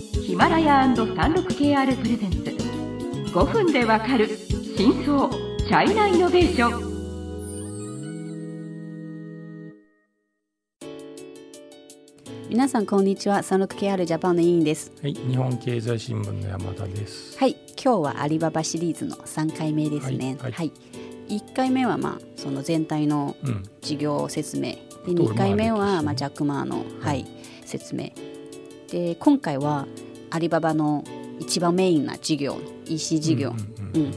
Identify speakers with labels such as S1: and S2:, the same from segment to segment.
S1: ヒマラヤ &36KR プレゼンツ。5分でわかる真相チャイナイノベーション。
S2: 皆さんこんにちは 36KR ジャパンの委員です。
S3: はい、日本経済新聞の山田です。
S2: はい今日はアリババシリーズの3回目ですね。
S3: はいはい。
S2: 1回目はまあその全体の
S3: うん、
S2: 事業説明。で
S3: と
S2: 2回目はまあジャック・マーの、はい、説明で今回はアリババの一番メインな事業 EC 事業、
S3: うん
S2: うん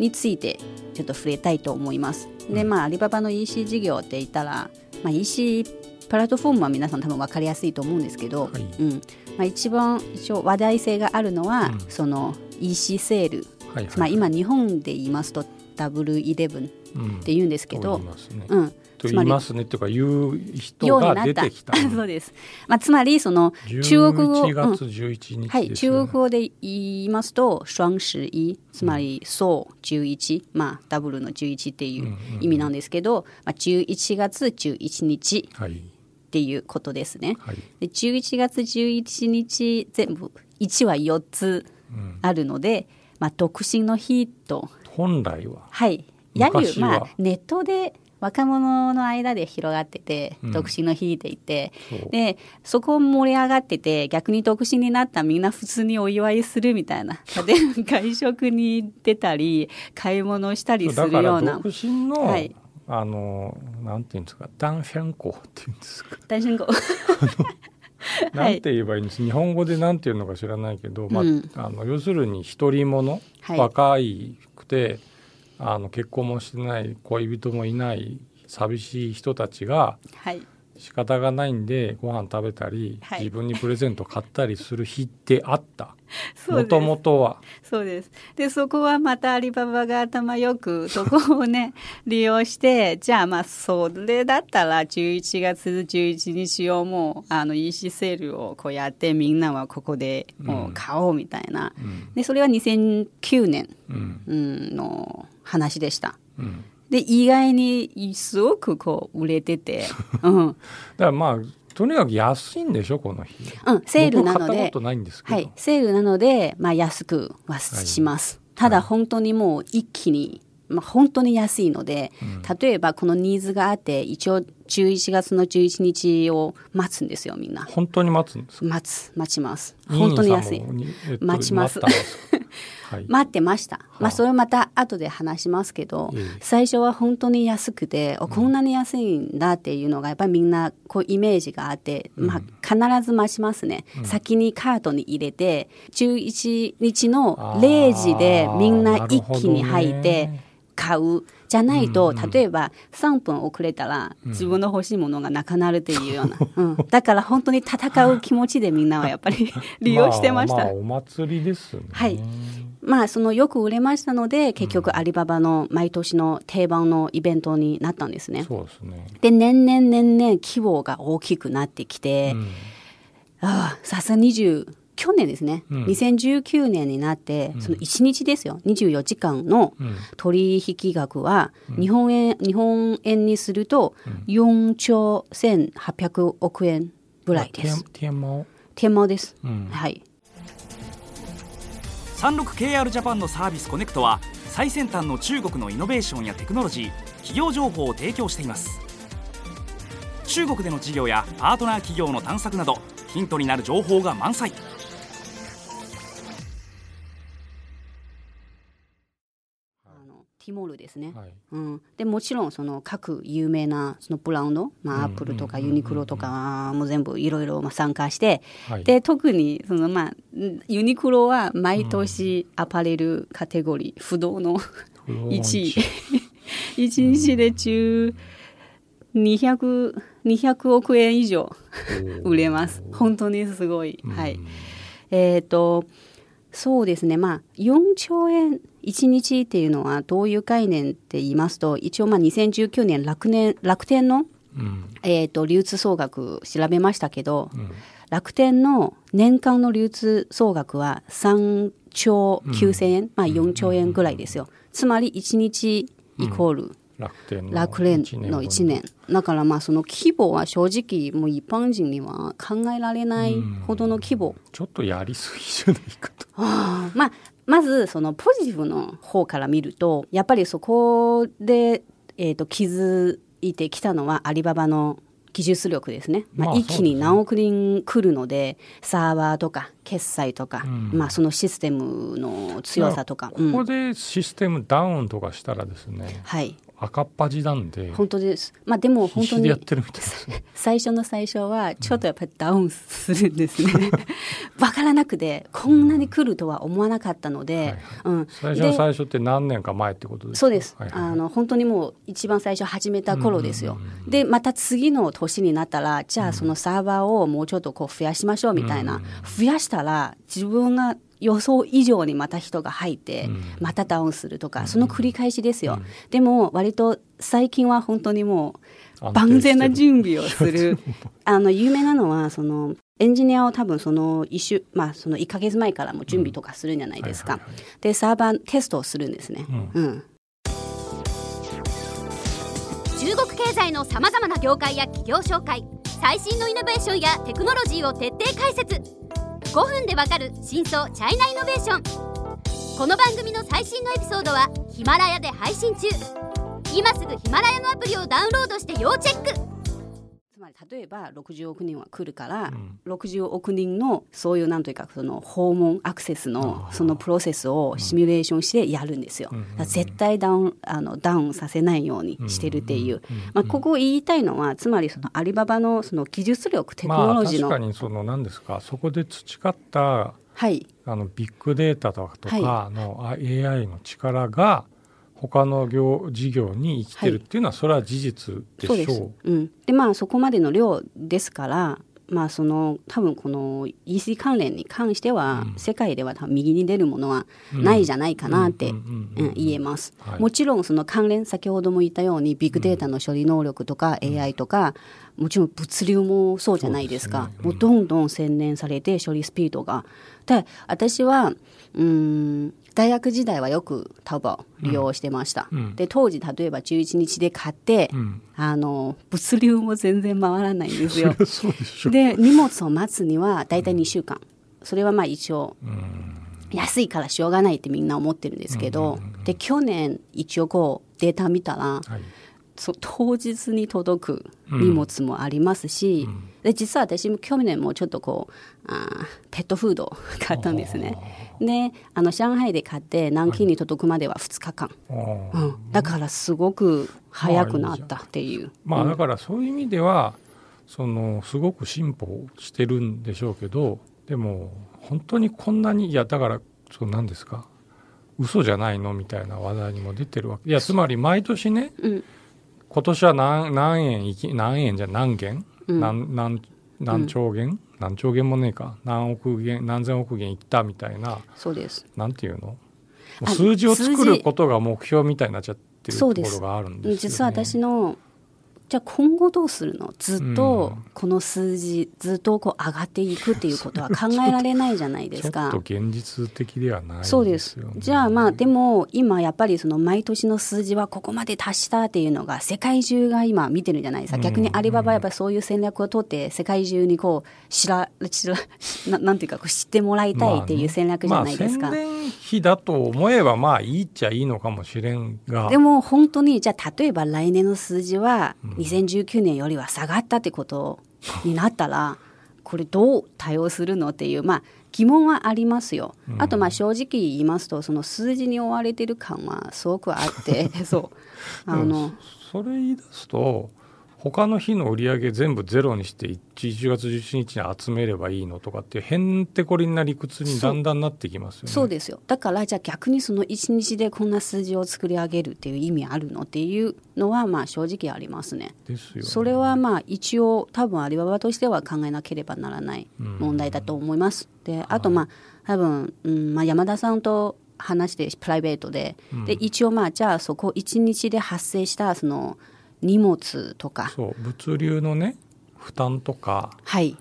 S2: についてちょっと触れたいと思います。でまあアリババの EC 事業って言ったら、まあ、EC プラットフォームは皆さん多分分かりやすいと思うんですけど、
S3: はい。
S2: うん。まあ、一番一応話題性があるのは、
S3: うん。
S2: その EC セール、
S3: はいはい、
S2: まあ、今日本で言いますとダブルイレブンっ
S3: うん、
S2: て言うんですけど
S3: と言い、ますね。
S2: うん、
S3: と言いますねっていうか言う人が出てきた。
S2: そうです、まあ、つまりその中国語、
S3: 11
S2: うん
S3: 月11日
S2: はい。中国語で言いますと双十一つまりそう11、まあ、ダブルの11っていう意味なんですけど、まあ、11月11日
S3: はい
S2: っていうことですね。
S3: はい。
S2: で11月11日全部1は4つ
S3: うん、
S2: あるので、まあ、独身の日と
S3: 本来は
S2: はいやはり
S3: 昔は。
S2: まあネットで若者の間で広がってて、
S3: うん。
S2: 独身の日って言って。
S3: そう。
S2: でそこ盛り上がってて逆に独身になったみんな普通にお祝いするみたいな。例えば外食に出たり買い物したりするような。
S3: 独身の、
S2: はい。
S3: あのなんていうんですかダンフェンコっていうんですか。
S2: 大身号
S3: なんて言えばいいんです、日本語でなんていうのか知らないけど、まあ
S2: うん。
S3: あの要するに独り者、
S2: はい。
S3: 若いくてあの結婚もしてない恋人もいない寂しい人たちが
S2: はい。
S3: 仕方がないんでご飯食べたり、
S2: はい。
S3: 自分にプレゼント買ったりする日ってあった？もともとは。
S2: そうです。でそこはまたアリババが頭よく そこをね利用してじゃあまあそれだったら11月11日をもうあの EC セールをこうやってみんなはここでもう買おうみたいな、
S3: うん。
S2: でそれは2009年
S3: うん。
S2: うんの話でした。
S3: うん
S2: で意外にすごくこう売れてて、うん、
S3: だからまあとにかく安いんでしょこの日。
S2: うん、セールなので。
S3: 僕買ったことないんですけど、
S2: はい、セールなので、まあ、安くはします。ただ本当にもう一気に、まあ、本当に安いので、例えばこのニーズがあって一応11月の11日を待つんですよみんな。
S3: 本当に待つんですか？
S2: 待つ待ちます。本当に安い。待ちます
S3: 待ったんですかはい
S2: ました。まあそれまた後で話しますけど、
S3: ええ。
S2: 最初は本当に安くて、おこんなに安いんだっていうのがやっぱりみんなこうイメージがあって、まあ必ず待ちますね。先にカートに入れて、11日の0時でみんな一気に入って買う。じゃないと、例えば3分遅れたら自分の欲しいものがなくなるっていうような、うん。だから本当に戦う気持ちでみんなはやっぱり 利用してました。
S3: まあ、まあお祭りですね。
S2: はいまあそのよく売れましたので結局アリババの毎年の定番のイベントになったんですね。
S3: そうですね。
S2: で年々年々規模が大きくなってきて、
S3: うん。
S2: ああさすが20去年ですね、
S3: うん。
S2: 2019年になってその1日ですよ。24時間の
S3: うん。
S2: 取引額は日本円,、日本円にすると4兆1800億円ぐらいです。
S3: 天天満
S2: 天毛です、
S3: うん。
S2: はい
S4: 36KR ジャパンのサービスコネクトは最先端の中国のイノベーションやテクノロジー企業情報を提供しています。中国での事業やパートナー企業の探索などヒントになる情報が満載。
S2: のティモールですね、
S3: はい。
S2: うん、でもちろんその各有名なそのブランド、まあ、アップルとかユニクロとかも全部いろいろまあ参加して、
S3: はい。
S2: で特にその、まあ、んユニクロは毎年アパレルカテゴリー、不動の1位。1 日で中200 200億円以上売れます。本当にすごい、はい。えっ、とそうですね。まあ4兆円1日っていうのはどういう概念って言いますと一応まあ2019年楽年楽天の、
S3: うん。
S2: えー、と流通総額調べましたけど、楽天の年間の流通総額は3兆9000円、まあ4兆円ぐらいですよ。つまり1日イコール
S3: 楽天の
S2: 楽天
S3: 一年
S2: の1年。だからまあその規模は正直もう一般人には考えられないほどの規模。
S3: ちょっとやりすぎじゃないかと。
S2: あーまあまずそのポジティブの方から見るとやっぱりそこで、えー、と気づいてきたのはアリババの技術力ですね、まあ
S3: まあ
S2: 一気に何億人来るのでサーバーとか決済とか、
S3: うん。
S2: まあ、そのシステムの強さとか、
S3: こ
S2: うん
S3: こでシステムダウンとかしたらですね、
S2: はい
S3: 赤っ端なんで。
S2: 本当です。まあでも本当に。最初の最初はちょっとやっぱりダウンするんですね。わからなくてこんなに来るとは思わなかったので、
S3: はい
S2: うん、
S3: 最初の最初って何年か前ってことですか？
S2: そうです、
S3: はいはい。はい
S2: あの本当にもう一番最初始めた頃ですよ。
S3: うんうんうん
S2: でまた次の年になったらじゃあそのサーバーをもうちょっとこう増やしましょうみたいな、
S3: うん。
S2: 増やしたら自分が予想以上にまた人が入って、
S3: うん。
S2: またダウンするとかその繰り返しですよ。
S3: うん。
S2: でも割と最近は本当にもう万全な準備をする あの有名なのはそのエンジニアを多分その一週まあその1か月前からも準備とかするんじゃないですか、でサーバーテストをするんですね、
S3: うん。
S2: うん、
S5: 中国経済のさまざまな業界や企業紹介最新のイノベーションやテクノロジーを徹底解説5分でわかる真相チャイナイノベーション。この番組の最新のエピソードはヒマラヤで配信中。今すぐヒマラヤのアプリをダウンロードして要チェック。
S2: まり例えば60億人は来るから、
S3: うん。
S2: 60億人のそういうなんというかその訪問アクセスのそのプロセスをシミュレーションしてやるんですよ。絶対ダウンあのダウンさせないようにしてるっていう。まあ、ここ言いたいのはつまりそのアリババのその技術力テク
S3: まあ
S2: ノロジーの、
S3: 確かにその何ですか？そこで培った
S2: はい。
S3: あのビッグデータとかの AI の力が他の業事業に生きてるっていうのはそれは事実で
S2: そうです
S3: しょ。
S2: うん、でまあそこまでの量ですから。まあその多分この EC 関連に関しては、
S3: うん
S2: 世界では多分右に出るものはないじゃないかなって、
S3: うんうんうんうん
S2: うん言えます、
S3: はい
S2: もちろんその関連先ほども言ったようにビッグデータの処理能力とか AI とか、もちろん物流もそうじゃないですか
S3: そうですね
S2: もうどんどん洗練されて処理スピードがで私はうん大学時代はよくタオバオ利用してました、
S3: うん。
S2: で当時例えば11日で買って、
S3: うん。
S2: あの物流も全然回らないんですよ。
S3: で
S2: 荷物を待つには大体2週間。それはまあ一応
S3: うん
S2: 安いからしょうがないってみんな思ってるんですけど、で去年一応こうデータ見たら
S3: はい。
S2: そう当日に届く荷物もありますし、で実は私も去年もちょっとこうあーペットフードを買ったんですね。であの上海で買って南京に届くまでは2日間、
S3: あー
S2: うん、だからすごく早くなったっていう。
S3: まあだからそういう意味ではそのすごく進歩してるんでしょうけどでも本当にこんなにいやだからそうなんですか。嘘じゃないのみたいな話題にも出てるわけ。いやつまり毎年ね
S2: うん
S3: 今年は何何円いき何円じゃ何元、
S2: うん。
S3: 何何何兆元、何兆元もねえか。何億元何千億元いったみたいな。
S2: そうです。
S3: なんていうの？数字を作ることが目標みたいになっちゃってるところがあるんですよ、ね、
S2: 実は私のじゃあ今後どうするの？ずっと
S3: うん。
S2: この数字、ずっとこう上がっていくっていうことは 考えられないじゃないですか。
S3: ちょっと。現実的ではない
S2: そうです。じゃあまあでも今やっぱりその毎年の数字はここまで達したっていうのが世界中が今見てるじゃないですか、
S3: うん。
S2: 逆にアリババはやっぱりそういう戦略を取って世界中にこう知ら 知ら ななんていうかこう知ってもらいたいっていう戦略じゃないですか。
S3: まあ、宣伝費だと思えばまあいいっちゃいいのかもしれんが。
S2: でも本当にじゃあ例えば来年の数字は2019年よりは下がったってことになったらこれどう対応するのっていうまあ疑問はありますよ。あとまあ正直言いますとその数字に追われてる感はすごくあって そうあ
S3: でも
S2: の
S3: それ言い出すと他の日の売り上げ全部ゼロにして1 1月11日に集めればいいのとかっていうへんてこりんな理屈にだんだんなってきますよね。
S2: そうですよ。だからじゃあ逆にその1日でこんな数字を作り上げるっていう意味あるのっていうのはまあ正直ありますね。
S3: ですよね。
S2: それはまあ一応多分アリババとしては考えなければならない問題だと思います。であとまあ多分、うんまあ、山田さんと話してプライベートで,、で一応まあじゃあそこ1日で発生したその荷物とか。
S3: そう物流のね負担とか
S2: はい。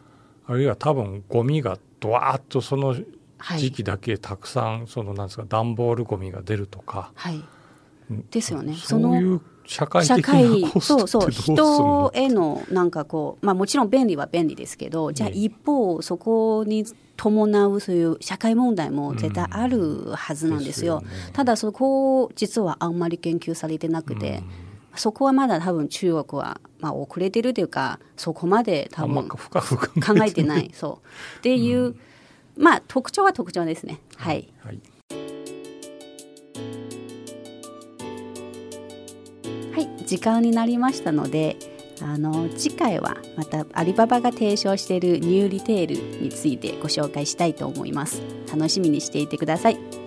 S3: あるいは多分ゴミがドワーッとその
S2: はい。
S3: 時期だけたくさんそのなんですか段ボールゴミが出るとか、
S2: はい。
S3: うん。
S2: ですよね。
S3: そうい
S2: の
S3: う社会
S2: 社
S3: 的な
S2: 会
S3: コスト
S2: そうそう。人へのなんかこうまあもちろん便利は便利ですけどじゃあ
S3: ね
S2: 一方そこに伴うそういう社会問題も絶対あるはずなんですよ。
S3: ですよね。
S2: ただそこ実はあんまり研究されてなくて、そこはまだ多分中国は、まあ、遅れてるというかそこまで多分考えてない。そう。っていう、まあ特徴は特徴ですね。はい
S3: はい。
S2: はい、時間になりましたのであの次回はまたアリババが提唱しているニューリテールについてご紹介したいと思います。楽しみにしていてください